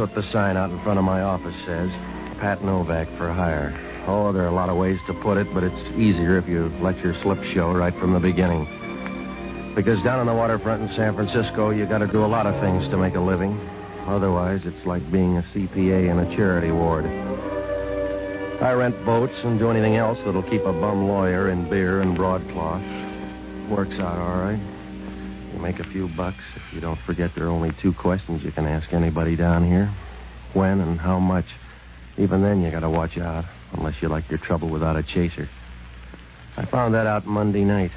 what the sign out in front of my office says. Pat Novak for hire. Oh, there are a lot of ways to put it, but it's easier if you let your slip show right from the beginning. Because down on the waterfront in San Francisco, you got to do a lot of things to make a living. Otherwise, it's like being a CPA in a charity ward. I rent boats and do anything else that'll keep a bum lawyer in beer and broadcloth. Works out all right. You make a few bucks if you don't forget there are only two questions you can ask anybody down here when and how much. Even then, you got to watch out, unless you like your trouble without a chaser. I found that out Monday night.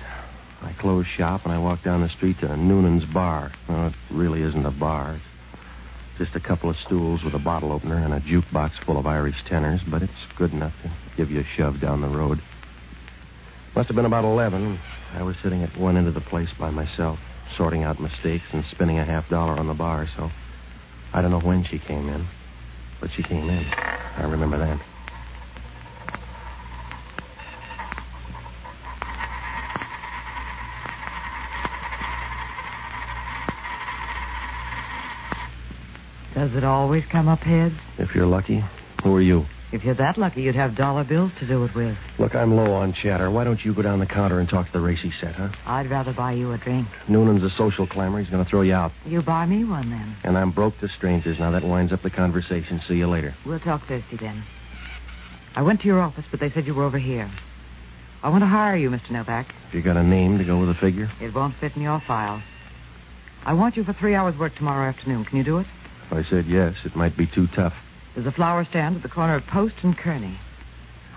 I closed shop and I walked down the street to Noonan's bar. No, it really isn't a bar. It's just a couple of stools with a bottle opener and a jukebox full of Irish tenors, but it's good enough to give you a shove down the road. Must have been about 11. I was sitting at one end of the place by myself, sorting out mistakes and spinning a half dollar on the bar, so I don't know when she came in, but she came in. I remember that. Does it always come up heads? If you're lucky, who are you? If you're that lucky, you'd have dollar bills to do it with. Look, I'm low on chatter. Why don't you go down the counter and talk to the racy set, huh? I'd rather buy you a drink. Noonan's a social climber. He's going to throw you out. You buy me one then. And I'm broke to strangers. Now that winds up the conversation. See you later. We'll talk Thursday then. I went to your office, but they said you were over here. I want to hire you, Mr. Novak. You got a name to go with the figure? It won't fit in your file. I want you for three hours' work tomorrow afternoon. Can you do it? If I said yes, it might be too tough. There's a flower stand at the corner of Post and Kearny.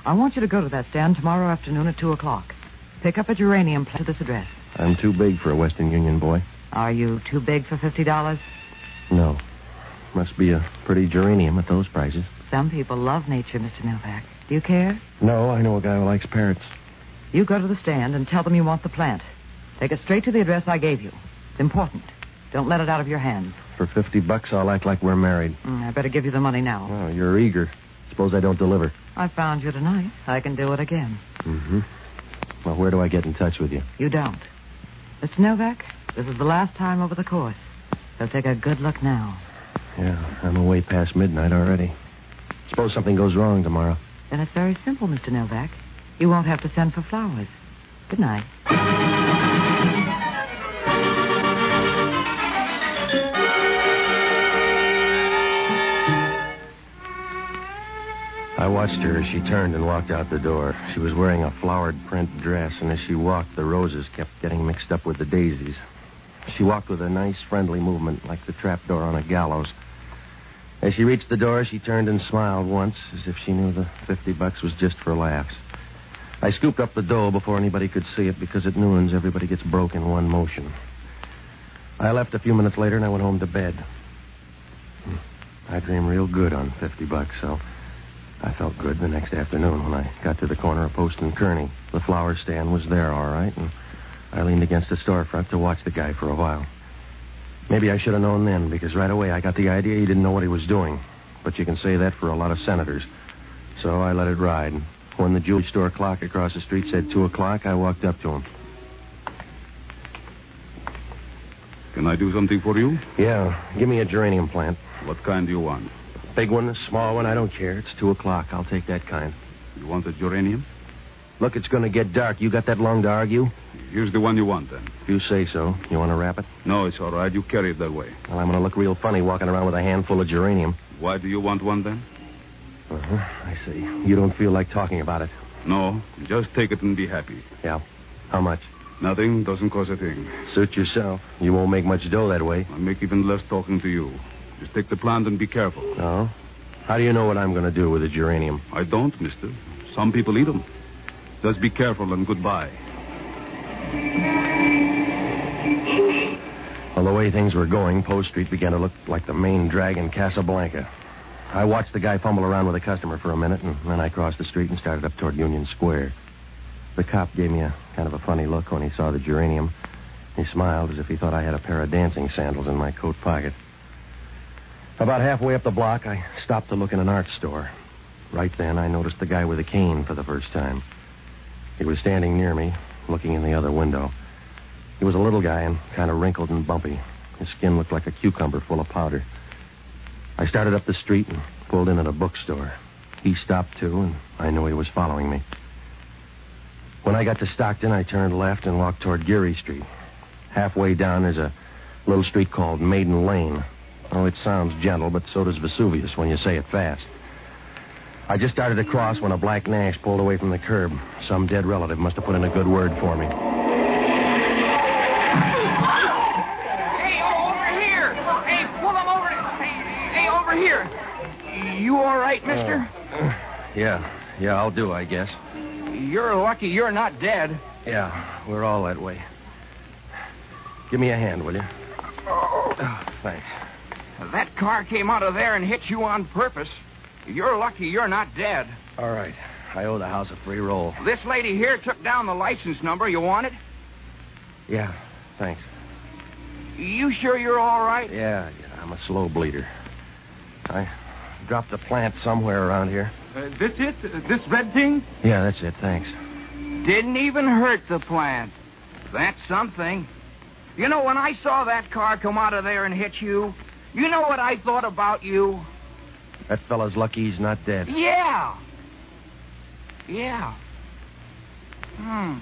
I want you to go to that stand tomorrow afternoon at 2 o'clock. Pick up a geranium plant to this address. I'm too big for a Western Union boy. Are you too big for $50? No. Must be a pretty geranium at those prices. Some people love nature, Mr. Novak. Do you care? No, I know a guy who likes parrots. You go to the stand and tell them you want the plant. Take it straight to the address I gave you. It's important. Don't let it out of your hands. For 50 bucks, I'll act like we're married. Mm, I better give you the money now. Oh, you're eager. Suppose I don't deliver. I found you tonight. I can do it again. Mm-hmm. Well, where do I get in touch with you? You don't. Mr. Novak, this is the last time over the course. So take a good look now. Yeah, I'm away past midnight already. Suppose something goes wrong tomorrow. Then it's very simple, Mr. Novak. You won't have to send for flowers. Good night. I watched her as she turned and walked out the door. She was wearing a flowered print dress, and as she walked, the roses kept getting mixed up with the daisies. She walked with a nice, friendly movement, like the trapdoor on a gallows. As she reached the door, she turned and smiled once, as if she knew the 50 bucks was just for laughs. I scooped up the dough before anybody could see it, because at Noonan's, everybody gets broke in one motion. I left a few minutes later, and I went home to bed. Hmm. I dreamed real good on 50 bucks, so I felt good the next afternoon when I got to the corner of Post and Kearny. The flower stand was there, all right, and I leaned against the storefront to watch the guy for a while. Maybe I should have known then, because right away I got the idea he didn't know what he was doing. But you can say that for a lot of senators. So I let it ride. When the jewelry store clock across the street said 2 o'clock, I walked up to him. Can I do something for you? Yeah, give me a geranium plant. What kind do you want? Big one, a small one, I don't care. It's 2 o'clock. I'll take that kind. You want the geranium? Look, it's going to get dark. You got that long to argue? Here's the one you want, then. If you say so. You want to wrap it? No, it's all right. You carry it that way. Well, I'm going to look real funny walking around with a handful of geranium. Why do you want one, then? Uh-huh. I see. You don't feel like talking about it. No, just take it and be happy. Yeah. How much? Nothing doesn't cost a thing. Suit yourself. You won't make much dough that way. I'll make even less talking to you. Just take the plant and be careful. No? How do you know what I'm going to do with the geranium? I don't, mister. Some people eat them. Just be careful and goodbye. Well, the way things were going, Post Street began to look like the main drag in Casablanca. I watched the guy fumble around with a customer for a minute, and then I crossed the street and started up toward Union Square. The cop gave me a kind of a funny look when he saw the geranium, He smiled as if he thought I had a pair of dancing sandals in my coat pocket. About halfway up the block, I stopped to look in an art store. Right then, I noticed the guy with the cane for the first time. He was standing near me, looking in the other window. He was a little guy and kind of wrinkled and bumpy. His skin looked like a cucumber full of powder. I started up the street and pulled in at a bookstore. He stopped too, and I knew he was following me. When I got to Stockton, I turned left and walked toward Geary Street. Halfway down, there's a little street called Maiden Lane. Oh, it sounds gentle, but so does Vesuvius when you say it fast. I just started to cross when a black Nash pulled away from the curb. Some dead relative must have put in a good word for me. Hey, over here! Hey, pull him over! Hey, hey, over here! You all right, mister? Uh, yeah, yeah, I'll do, I guess. You're lucky you're not dead. Yeah, we're all that way. Give me a hand, will you? Oh, thanks. That car came out of there and hit you on purpose. You're lucky you're not dead. All right. I owe the house a free roll. This lady here took down the license number. You want it? Yeah, thanks. You sure you're all right? Yeah, yeah, I'm a slow bleeder. I dropped a plant somewhere around here. Uh, this it? Uh, this red thing? Yeah, that's it. Thanks. Didn't even hurt the plant. That's something. You know, when I saw that car come out of there and hit you, you know what I thought about you? That fella's lucky he's not dead. Yeah. Yeah. Hmm.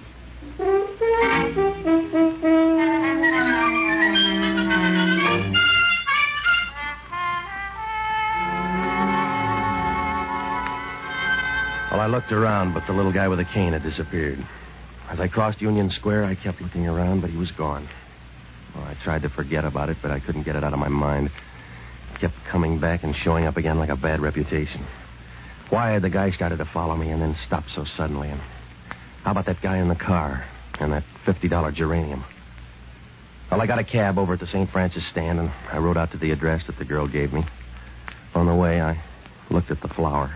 Well, I looked around, but the little guy with the cane had disappeared. As I crossed Union Square, I kept looking around, but he was gone. I tried to forget about it, but I couldn't get it out of my mind. It kept coming back and showing up again like a bad reputation. Why had the guy started to follow me and then stopped so suddenly? And how about that guy in the car and that $50 geranium? Well, I got a cab over at the St. Francis stand, and I rode out to the address that the girl gave me. On the way, I looked at the flower.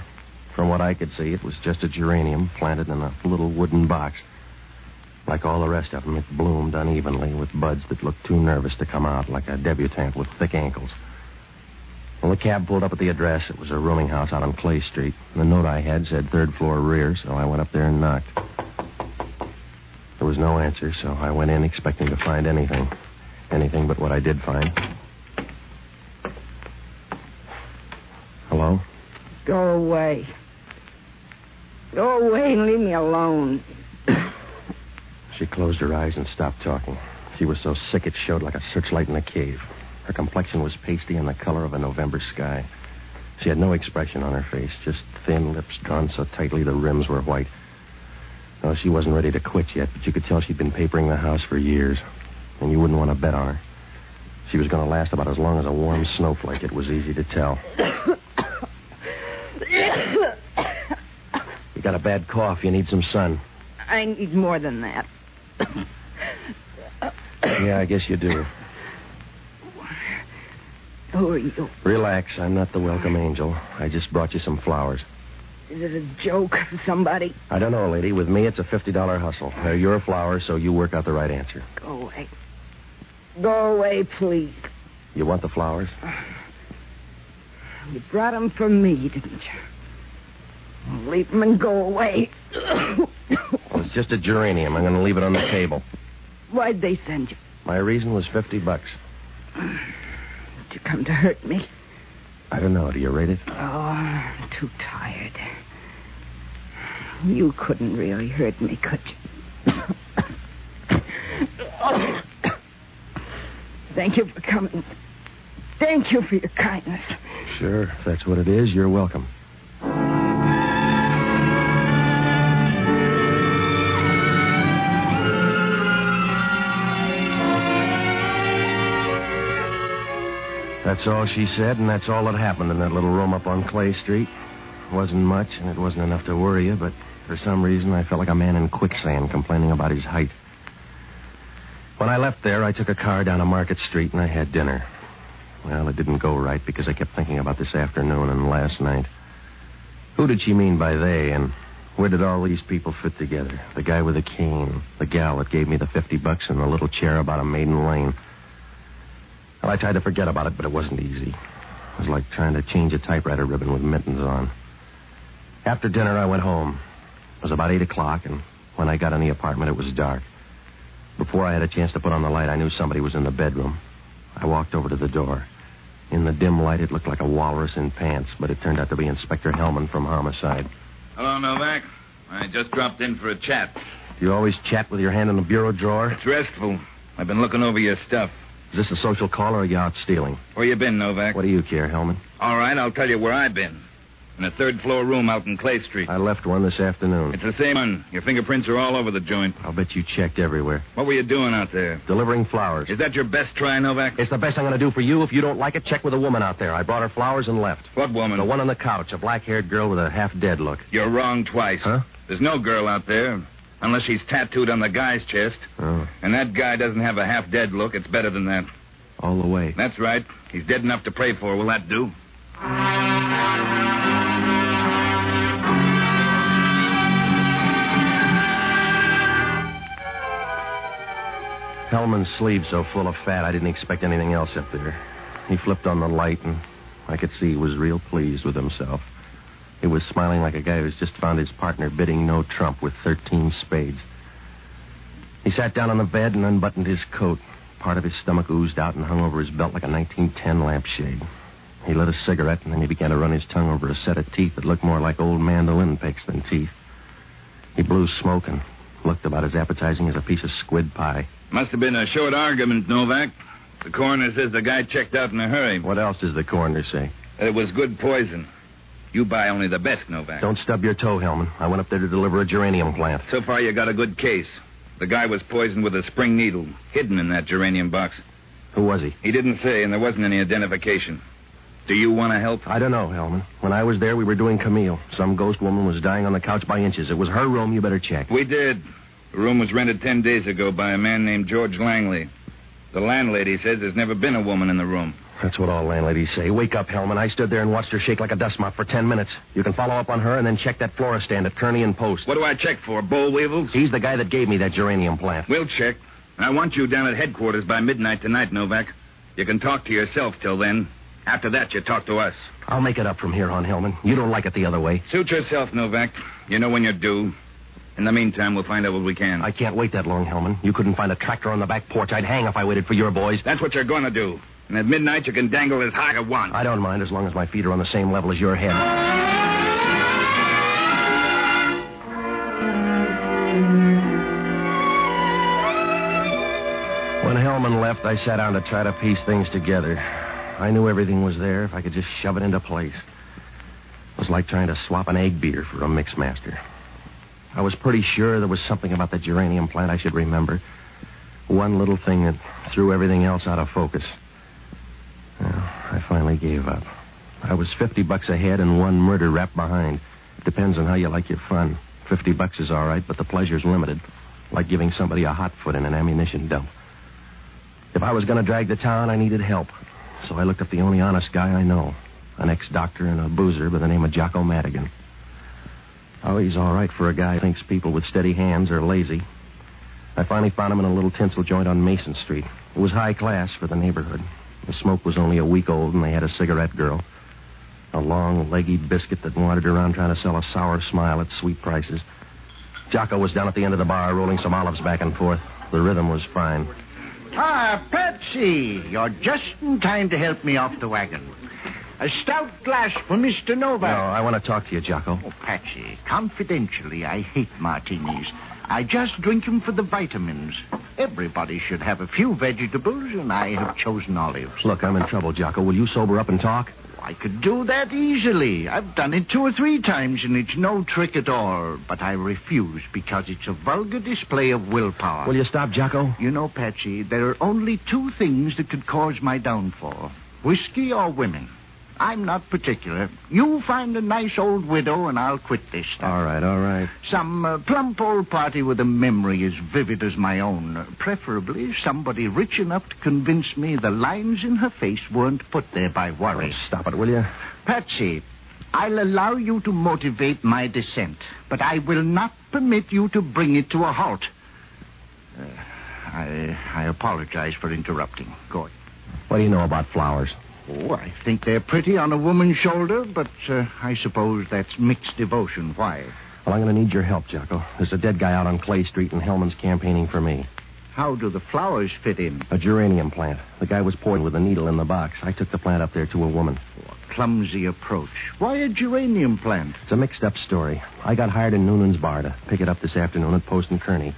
From what I could see, it was just a geranium planted in a little wooden box. Like all the rest of them, it bloomed unevenly with buds that looked too nervous to come out, like a debutante with thick ankles. When the cab pulled up at the address, it was a rooming house out on Clay Street. The note I had said third floor rear, so I went up there and knocked. There was no answer, so I went in expecting to find anything. Anything but what I did find. Hello? Go away. Go away and leave me alone. She closed her eyes and stopped talking. She was so sick it showed like a searchlight in a cave. Her complexion was pasty and the color of a November sky. She had no expression on her face, just thin lips drawn so tightly the rims were white. No, she wasn't ready to quit yet, but you could tell she'd been papering the house for years. And you wouldn't want to bet on her. She was going to last about as long as a warm snowflake, it was easy to tell. You got a bad cough. You need some sun. I need more than that. Yeah, I guess you do. Who are you? Relax. I'm not the welcome angel. I just brought you some flowers. Is it a joke? Somebody? I don't know, lady. With me, it's a $50 hustle. They're your flowers, so you work out the right answer. Go away. Go away, please. You want the flowers? You brought them for me, didn't you? Leave them and go away. Just a geranium. I'm going to leave it on the table. Why'd they send you? My reason was 50 bucks. Did you come to hurt me? I don't know. Do you rate it? Oh, I'm too tired. You couldn't really hurt me, could you? Thank you for coming. Thank you for your kindness. Sure. If that's what it is, you're welcome. That's all she said, and that's all that happened in that little room up on Clay Street. It Wasn't much, and it wasn't enough to worry you, but for some reason I felt like a man in quicksand complaining about his height. When I left there, I took a car down to Market Street and I had dinner. Well, it didn't go right because I kept thinking about this afternoon and last night. Who did she mean by they, and Where did all these people fit together? The guy with the cane, the gal that gave me the 50 bucks, and the little chair about a maiden lane. Well, I tried to forget about it, but it wasn't easy. It was like trying to change a typewriter ribbon with mittens on. After dinner, I went home. It was about 8 o'clock, and when I got in the apartment, it was dark. Before I had a chance to put on the light, I knew somebody was in the bedroom. I walked over to the door. In the dim light, it looked like a walrus in pants, but it turned out to be Inspector Hellman from Homicide. Hello, Novak. I just dropped in for a chat. Do you always chat with your hand in the bureau drawer? It's restful. I've been looking over your stuff. Is this a social call or are you out stealing? Where you been, Novak? What do you care, Hellman? All right, I'll tell you where I've been. In a third floor room out in Clay Street. I left one this afternoon. It's the same one. Your fingerprints are all over the joint. I'll bet you checked everywhere. What were you doing out there? Delivering flowers. Is that your best try, Novak? It's the best I'm going to do for you. If you don't like it, check with a woman out there. I brought her flowers and left. What woman? The one on the couch, a black haired girl with a half dead look. You're wrong twice. Huh? There's no girl out there. Unless she's tattooed on the guy's chest. Oh, And that guy doesn't have a half dead look. It's better than that. all the way. That's right. He's dead enough to pray for. Will that do? Hellman's sleeve so full of fat, I didn't expect anything else up there. He flipped on the light, and I could see he was real pleased with himself. He was smiling like a guy who's just found his partner bidding no trump with 13 spades. He sat down on the bed and unbuttoned his coat. Part of his stomach oozed out and hung over his belt like a 1910 lampshade. He lit a cigarette, and then he began to run his tongue over a set of teeth that looked more like old mandolin picks than teeth. He blew smoke and looked about as appetizing as a piece of squid pie. Must have been a short argument, Novak. The coroner says the guy checked out in a hurry. What else does the coroner say? That it was good poison. You buy only the best, Novak. Don't stub your toe, Hellman. I went up there to deliver a geranium plant. So far, you got a good case. The guy was poisoned with a spring needle, hidden in that geranium box. Who was he? He didn't say, and there wasn't any identification. Do you want to help? I don't know, Hellman. When I was there, we were doing Camille. Some ghost woman was dying on the couch by inches. It was her room. You better check. We did. The room was rented ten days ago by a man named George Langley. The landlady says there's never been a woman in the room. That's what all landladies say. Wake up, Hellman. I stood there and watched her shake like a dust mop for ten minutes. You can follow up on her and then check that flora stand at Kearny and Post. What do I check for? Boll weevils? He's the guy that gave me that geranium plant. We'll check. And I want you down at headquarters by midnight tonight, Novak. You can talk to yourself till then. After that, you talk to us. I'll make it up from here on, Hellman. You don't like it the other way. Suit yourself, Novak. You know when you're due. In the meantime, we'll find out what we can. I can't wait that long, Hellman. You couldn't find a tractor on the back porch. I'd hang if I waited for your boys. That's what you're going to do. And at midnight, you can dangle as high as you want. I don't mind as long as my feet are on the same level as your head. When Hellman left, I sat down to try to piece things together. I knew everything was there if I could just shove it into place. It was like trying to swap an egg beater for a mix master. I was pretty sure there was something about the geranium plant I should remember. One little thing that threw everything else out of focus. Finally gave up. I was 50 bucks ahead and one murder rap behind. It depends on how you like your fun. 50 bucks is all right, but the pleasure's limited. Like giving somebody a hot foot in an ammunition dump. If I was going to drag the town, I needed help. So I looked up the only honest guy I know an ex doctor and a boozer by the name of Jocko Madigan. Oh, he's all right for a guy who thinks people with steady hands are lazy. I finally found him in a little tinsel joint on Mason Street. It was high class for the neighborhood. The smoke was only a week old, and they had a cigarette girl. A long, leggy biscuit that wandered around trying to sell a sour smile at sweet prices. Jocko was down at the end of the bar rolling some olives back and forth. The rhythm was fine. Ah, Patsy, you're just in time to help me off the wagon. A stout glass for Mr. Novak. No, I want to talk to you, Jocko. Oh, Patsy, confidentially, I hate martinis. I just drink them for the vitamins. Everybody should have a few vegetables, and I have chosen olives. Look, I'm in trouble, Jocko. Will you sober up and talk? I could do that easily. I've done it two or three times, and it's no trick at all. But I refuse because it's a vulgar display of willpower. Will you stop, Jocko? You know, Patsy, there are only two things that could cause my downfall whiskey or women. I'm not particular. You find a nice old widow, and I'll quit this stuff. All right, all right. Some uh, plump old party with a memory as vivid as my own. Preferably somebody rich enough to convince me the lines in her face weren't put there by worry. Oh, stop it, will you? Patsy, I'll allow you to motivate my descent, but I will not permit you to bring it to a halt. Uh, I, I apologize for interrupting. Go on. What do you know about flowers? Oh, I think they're pretty on a woman's shoulder, but uh, I suppose that's mixed devotion. Why? Well, I'm going to need your help, Jocko. There's a dead guy out on Clay Street, and Hellman's campaigning for me. How do the flowers fit in? A geranium plant. The guy was poisoned with a needle in the box. I took the plant up there to a woman. Oh, a clumsy approach. Why a geranium plant? It's a mixed up story. I got hired in Noonan's bar to pick it up this afternoon at Post and Kearny.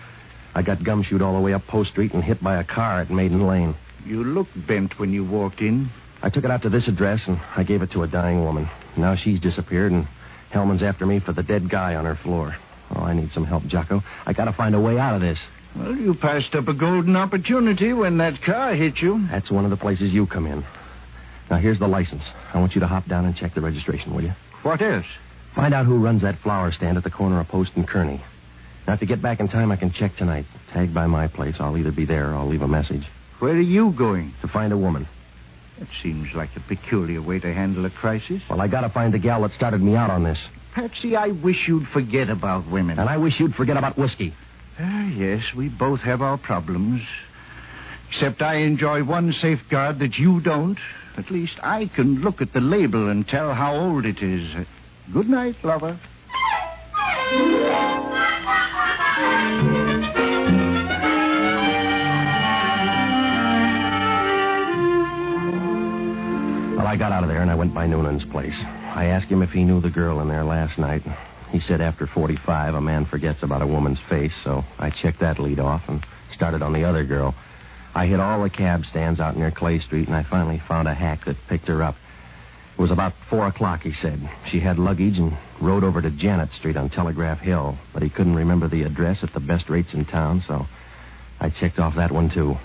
I got gumshoed all the way up Post Street and hit by a car at Maiden Lane. You looked bent when you walked in. I took it out to this address and I gave it to a dying woman. Now she's disappeared and Hellman's after me for the dead guy on her floor. Oh, I need some help, Jocko. I gotta find a way out of this. Well, you passed up a golden opportunity when that car hit you. That's one of the places you come in. Now here's the license. I want you to hop down and check the registration, will you? What is? Find out who runs that flower stand at the corner of Post and Kearny. Now, if you get back in time, I can check tonight. Tag by my place. I'll either be there or I'll leave a message. Where are you going? To find a woman. That seems like a peculiar way to handle a crisis. Well, I gotta find the gal that started me out on this. Patsy, I wish you'd forget about women. And I wish you'd forget about whiskey. Ah, yes, we both have our problems. Except I enjoy one safeguard that you don't. At least I can look at the label and tell how old it is. Good night, lover. I got out of there and I went by Noonan's place. I asked him if he knew the girl in there last night. He said after 45, a man forgets about a woman's face, so I checked that lead off and started on the other girl. I hit all the cab stands out near Clay Street, and I finally found a hack that picked her up. It was about 4 o'clock, he said. She had luggage and rode over to Janet Street on Telegraph Hill, but he couldn't remember the address at the best rates in town, so I checked off that one, too.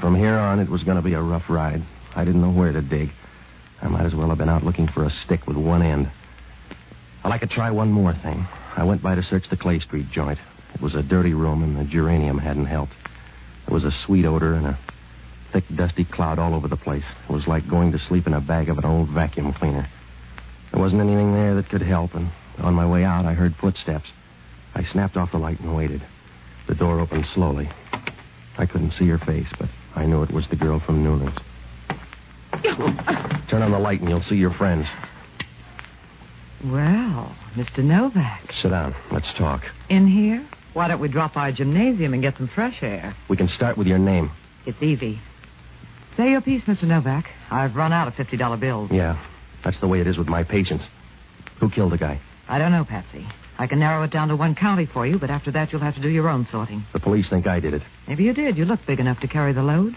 From here on, it was going to be a rough ride. I didn't know where to dig. I might as well have been out looking for a stick with one end. I could try one more thing. I went by to search the Clay Street joint. It was a dirty room, and the geranium hadn't helped. There was a sweet odor and a thick, dusty cloud all over the place. It was like going to sleep in a bag of an old vacuum cleaner. There wasn't anything there that could help, and on my way out, I heard footsteps. I snapped off the light and waited. The door opened slowly. I couldn't see her face, but I knew it was the girl from Noonan's. Turn on the light and you'll see your friends. Well, Mr. Novak. Sit down. Let's talk. In here? Why don't we drop by a gymnasium and get some fresh air? We can start with your name. It's Evie. Say your piece, Mr. Novak. I've run out of $50 bills. Yeah, that's the way it is with my patients. Who killed the guy? I don't know, Patsy. I can narrow it down to one county for you, but after that, you'll have to do your own sorting. The police think I did it. Maybe you did. You look big enough to carry the load.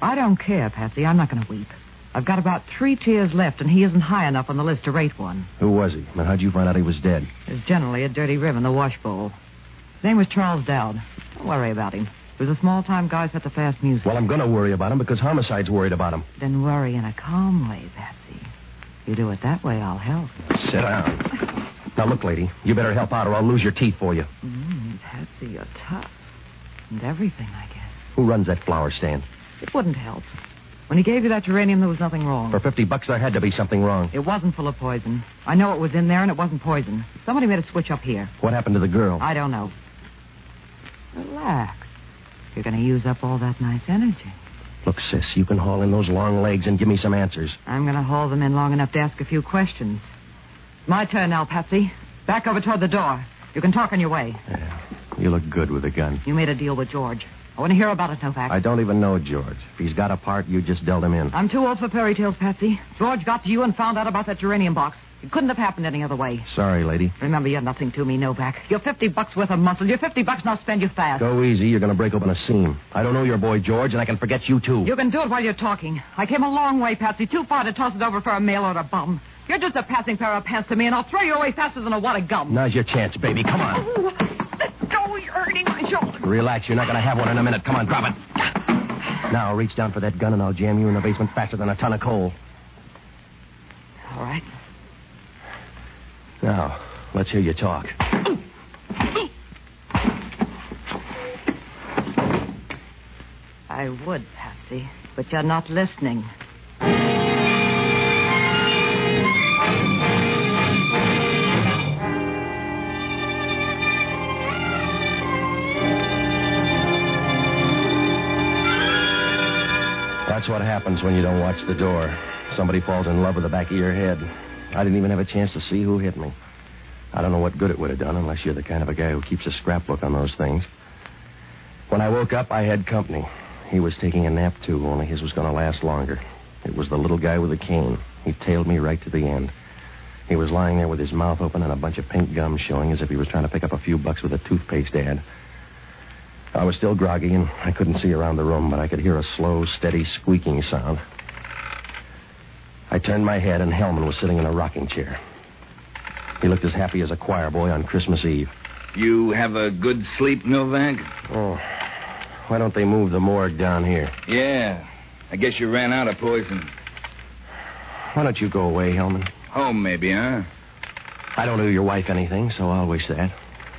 I don't care, Patsy. I'm not going to weep. I've got about three tears left, and he isn't high enough on the list to rate one. Who was he? And how'd you find out he was dead? There's generally a dirty rib in the wash bowl. His name was Charles Dowd. Don't worry about him. He was a small-time guy set to fast music. Well, I'm going to worry about him because homicide's worried about him. Then worry in a calm way, Patsy. You do it that way, I'll help. Sit down. Now, look, lady, you better help out or I'll lose your teeth for you. Mm, Patsy, you're tough. And everything, I guess. Who runs that flower stand? It wouldn't help. When he gave you that geranium, there was nothing wrong. For 50 bucks, there had to be something wrong. It wasn't full of poison. I know it was in there, and it wasn't poison. Somebody made a switch up here. What happened to the girl? I don't know. Relax. You're going to use up all that nice energy. Look, sis, you can haul in those long legs and give me some answers. I'm going to haul them in long enough to ask a few questions. My turn now, Patsy. Back over toward the door. You can talk on your way. Yeah, you look good with a gun. You made a deal with George. I want to hear about it, Novak. I don't even know George. If he's got a part, you just dealt him in. I'm too old for fairy tales, Patsy. George got to you and found out about that geranium box. It couldn't have happened any other way. Sorry, lady. Remember, you're nothing to me, Novak. You're 50 bucks worth of muscle. You're 50 bucks, and I'll spend you fast. Go easy. You're going to break open a seam. I don't know your boy, George, and I can forget you, too. You can do it while you're talking. I came a long way, Patsy. Too far to toss it over for a mail order bum. You're just a passing pair of pants to me, and I'll throw you away faster than a wad of gum. Now's your chance, baby. Come on. Let go. You're hurting my shoulder. Relax. You're not going to have one in a minute. Come on, drop it. Now, reach down for that gun, and I'll jam you in the basement faster than a ton of coal. All right. Now, let's hear you talk. I would, Patsy, but you're not listening. That's what happens when you don't watch the door. Somebody falls in love with the back of your head. I didn't even have a chance to see who hit me. I don't know what good it would have done unless you're the kind of a guy who keeps a scrapbook on those things. When I woke up, I had company. He was taking a nap, too, only his was going to last longer. It was the little guy with the cane. He tailed me right to the end. He was lying there with his mouth open and a bunch of pink gum showing as if he was trying to pick up a few bucks with a toothpaste ad. I was still groggy and I couldn't see around the room, but I could hear a slow, steady squeaking sound. I turned my head and Hellman was sitting in a rocking chair. He looked as happy as a choir boy on Christmas Eve. You have a good sleep, Novak? Oh, why don't they move the morgue down here? Yeah. I guess you ran out of poison. Why don't you go away, Hellman? Home, maybe, huh? I don't owe your wife anything, so I'll wish that.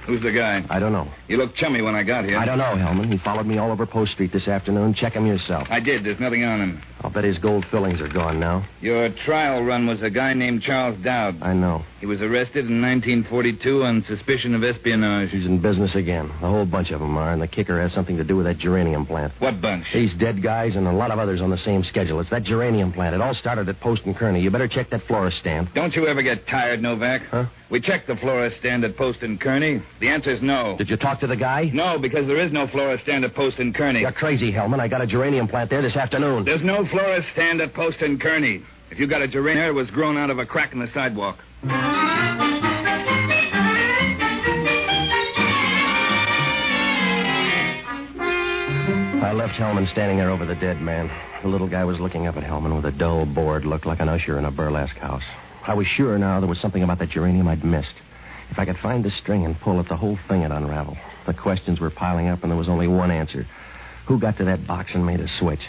Who's the guy? I don't know. You looked chummy when I got here. I don't know, Hellman. He followed me all over Post Street this afternoon. Check him yourself. I did. There's nothing on him. I'll bet his gold fillings are gone now. Your trial run was a guy named Charles Dowd. I know. He was arrested in 1942 on suspicion of espionage. He's in business again. A whole bunch of them are, and the kicker has something to do with that geranium plant. What bunch? These dead guys and a lot of others on the same schedule. It's that geranium plant. It all started at Post and Kearny. You better check that florist stand. Don't you ever get tired, Novak? Huh? We checked the florist stand at Post and Kearny. The answer is no. Did you talk to the guy? No, because there is no florist stand at Post in Kearny. You're crazy, Hellman. I got a geranium plant there this afternoon. There's no florist stand at Post in Kearny. If you got a geranium, it was grown out of a crack in the sidewalk. I left Hellman standing there over the dead man. The little guy was looking up at Hellman with a dull, bored look like an usher in a burlesque house. I was sure now there was something about that geranium I'd missed. If I could find the string and pull it, the whole thing would unravel. The questions were piling up, and there was only one answer. Who got to that box and made a switch?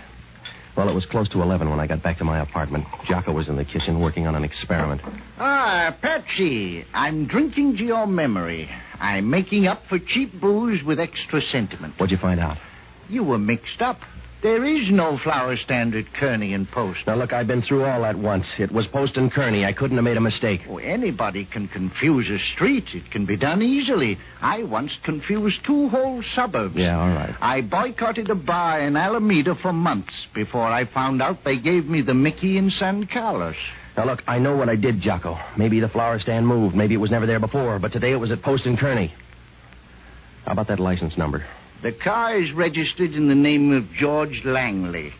Well, it was close to 11 when I got back to my apartment. Jocko was in the kitchen working on an experiment. Ah, Patsy, I'm drinking to your memory. I'm making up for cheap booze with extra sentiment. What'd you find out? You were mixed up. There is no flower stand at Kearny and Post. Now, look, I've been through all that once. It was Post and Kearny. I couldn't have made a mistake. Oh, anybody can confuse a street. It can be done easily. I once confused two whole suburbs. Yeah, all right. I boycotted a bar in Alameda for months before I found out they gave me the Mickey in San Carlos. Now, look, I know what I did, Jocko. Maybe the flower stand moved. Maybe it was never there before. But today it was at Post and Kearney. How about that license number? The car is registered in the name of George Langley.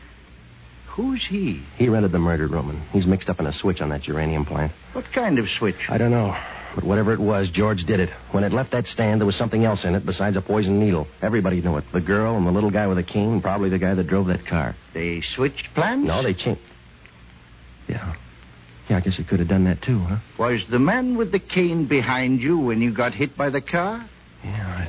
Who's he? He rented the murder room, and he's mixed up in a switch on that geranium plant. What kind of switch? I don't know. But whatever it was, George did it. When it left that stand, there was something else in it besides a poison needle. Everybody knew it. The girl and the little guy with the cane, and probably the guy that drove that car. They switched plans? No, they changed. Yeah. Yeah, I guess it could have done that too, huh? Was the man with the cane behind you when you got hit by the car?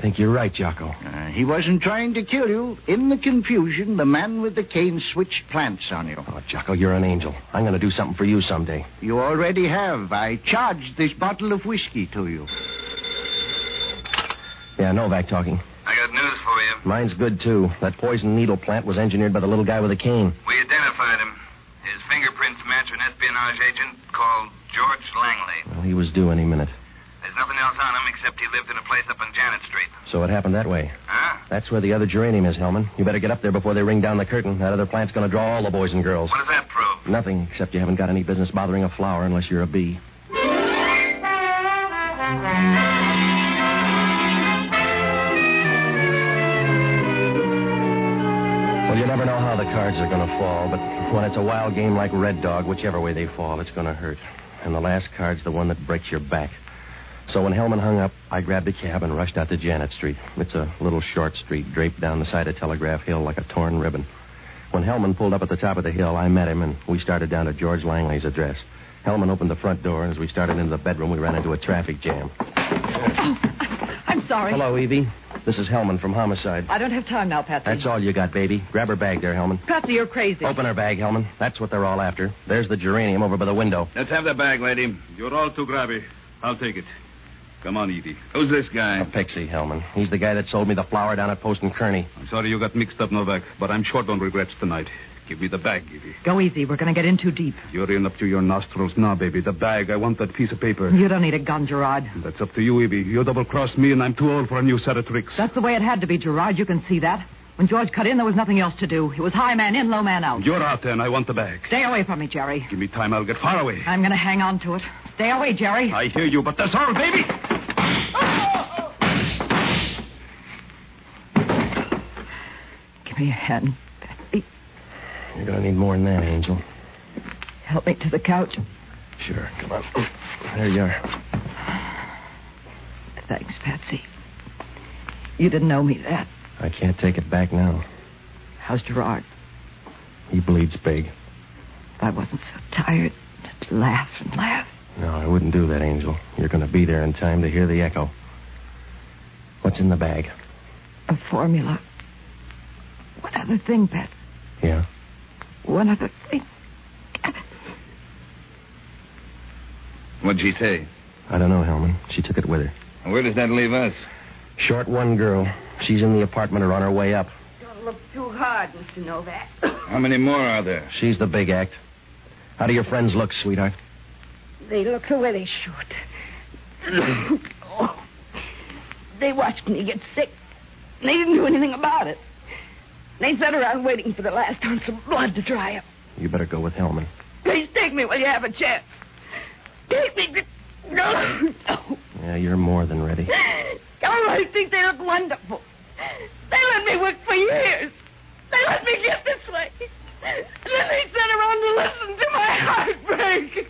Yeah, I think you're right, Jocko. Uh, he wasn't trying to kill you. In the confusion, the man with the cane switched plants on you. Oh, Jocko, you're an angel. I'm going to do something for you someday. You already have. I charged this bottle of whiskey to you. Yeah, Novak talking. I got news for you. Mine's good, too. That poison needle plant was engineered by the little guy with the cane. We identified him. His fingerprints match an espionage agent called George Langley. Well, he was due any minute. There's nothing else on him except he lived in a place up on Janet Street. So it happened that way. Huh? That's where the other geranium is, Hellman. You better get up there before they ring down the curtain. That other plant's going to draw all the boys and girls. What does that prove? Nothing, except you haven't got any business bothering a flower unless you're a bee. Well, you never know how the cards are going to fall, but when it's a wild game like Red Dog, whichever way they fall, it's going to hurt. And the last card's the one that breaks your back. So when Hellman hung up, I grabbed a cab and rushed out to Janet Street. It's a little short street draped down the side of Telegraph Hill like a torn ribbon. When Hellman pulled up at the top of the hill, I met him and we started down to George Langley's address. Hellman opened the front door, and as we started into the bedroom, we ran into a traffic jam. Oh, I'm sorry. Hello, Evie. This is Hellman from Homicide. I don't have time now, Patsy. That's all you got, baby. Grab her bag there, Hellman. Patsy, you're crazy. Open her bag, Hellman. That's what they're all after. There's the geranium over by the window. Let's have the bag, lady. You're all too grabby. I'll take it. Come on, Edie. Who's this guy? A pixie, Hellman. He's the guy that sold me the flower down at Post and Kearny. I'm sorry you got mixed up, Novak, but I'm short on regrets tonight. Give me the bag, Edie. Go easy. We're going to get in too deep. You're in up to your nostrils now, baby. The bag. I want that piece of paper. You don't need a gun, Gerard. That's up to you, Evie. You double crossed me, and I'm too old for a new set of tricks. That's the way it had to be, Gerard. You can see that. When George cut in, there was nothing else to do. It was high man in, low man out. You're out there, and I want the bag. Stay away from me, Jerry. Give me time, I'll get far away. I'm going to hang on to it. Stay away, Jerry. I hear you, but that's all, baby. Give me a hand, Patsy. You're going to need more than that, Angel. Help me to the couch. Sure, come on. There you are. Thanks, Patsy. You didn't know me that. I can't take it back now. How's Gerard? He bleeds big. If I wasn't so tired, I'd laugh and laugh. No, I wouldn't do that, Angel. You're going to be there in time to hear the echo. What's in the bag? A formula. One other thing, Pat. Yeah? One other thing. What'd she say? I don't know, Hellman. She took it with her. Where does that leave us? Short one girl. She's in the apartment or on her way up. Don't look too hard, Mr. Novak. How many more are there? She's the big act. How do your friends look, sweetheart? They look the way they should. oh. They watched me get sick. They didn't do anything about it. They sat around waiting for the last ounce of blood to dry up. You better go with Hellman. Please take me while you have a chance. Take me. To... No, no. Yeah, you're more than ready. Oh, I think they look wonderful. They let me work for years. They let me get this way. And then they sit around to listen to my heartbreak.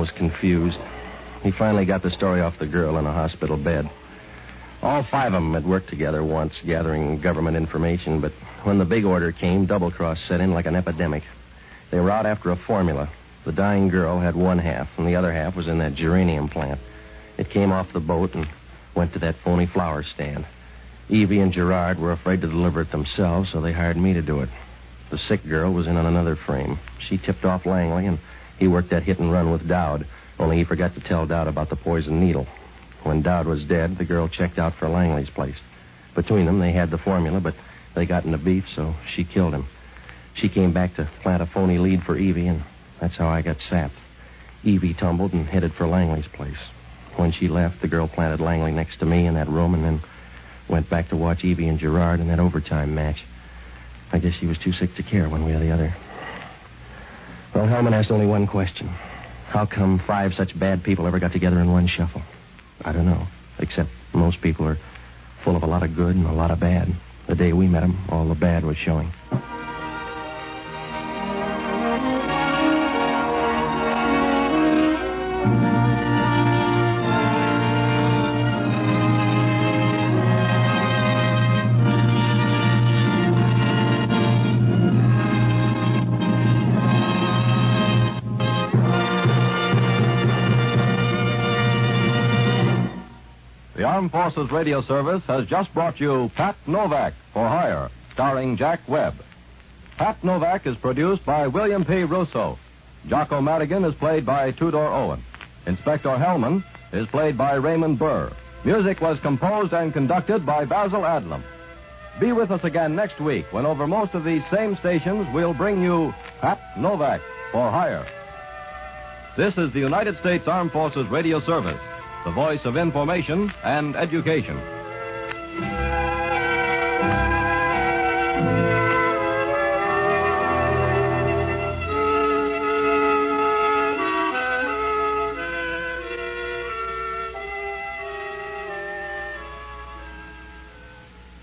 Was confused. He finally got the story off the girl in a hospital bed. All five of them had worked together once, gathering government information, but when the big order came, double cross set in like an epidemic. They were out after a formula. The dying girl had one half, and the other half was in that geranium plant. It came off the boat and went to that phony flower stand. Evie and Gerard were afraid to deliver it themselves, so they hired me to do it. The sick girl was in on another frame. She tipped off Langley, and he worked that hit and run with Dowd, only he forgot to tell Dowd about the poison needle. When Dowd was dead, the girl checked out for Langley's place. Between them, they had the formula, but they got into beef, so she killed him. She came back to plant a phony lead for Evie, and that's how I got sapped. Evie tumbled and headed for Langley's place. When she left, the girl planted Langley next to me in that room and then went back to watch Evie and Gerard in that overtime match. I guess she was too sick to care one way or the other. Well, Hellman asked only one question. How come five such bad people ever got together in one shuffle? I don't know. Except most people are full of a lot of good and a lot of bad. The day we met them, all the bad was showing. Armed Forces Radio Service has just brought you Pat Novak for Hire, starring Jack Webb. Pat Novak is produced by William P. Rousseau. Jocko Madigan is played by Tudor Owen. Inspector Hellman is played by Raymond Burr. Music was composed and conducted by Basil Adlam. Be with us again next week when over most of these same stations we'll bring you Pat Novak for Hire. This is the United States Armed Forces Radio Service, the voice of information and education.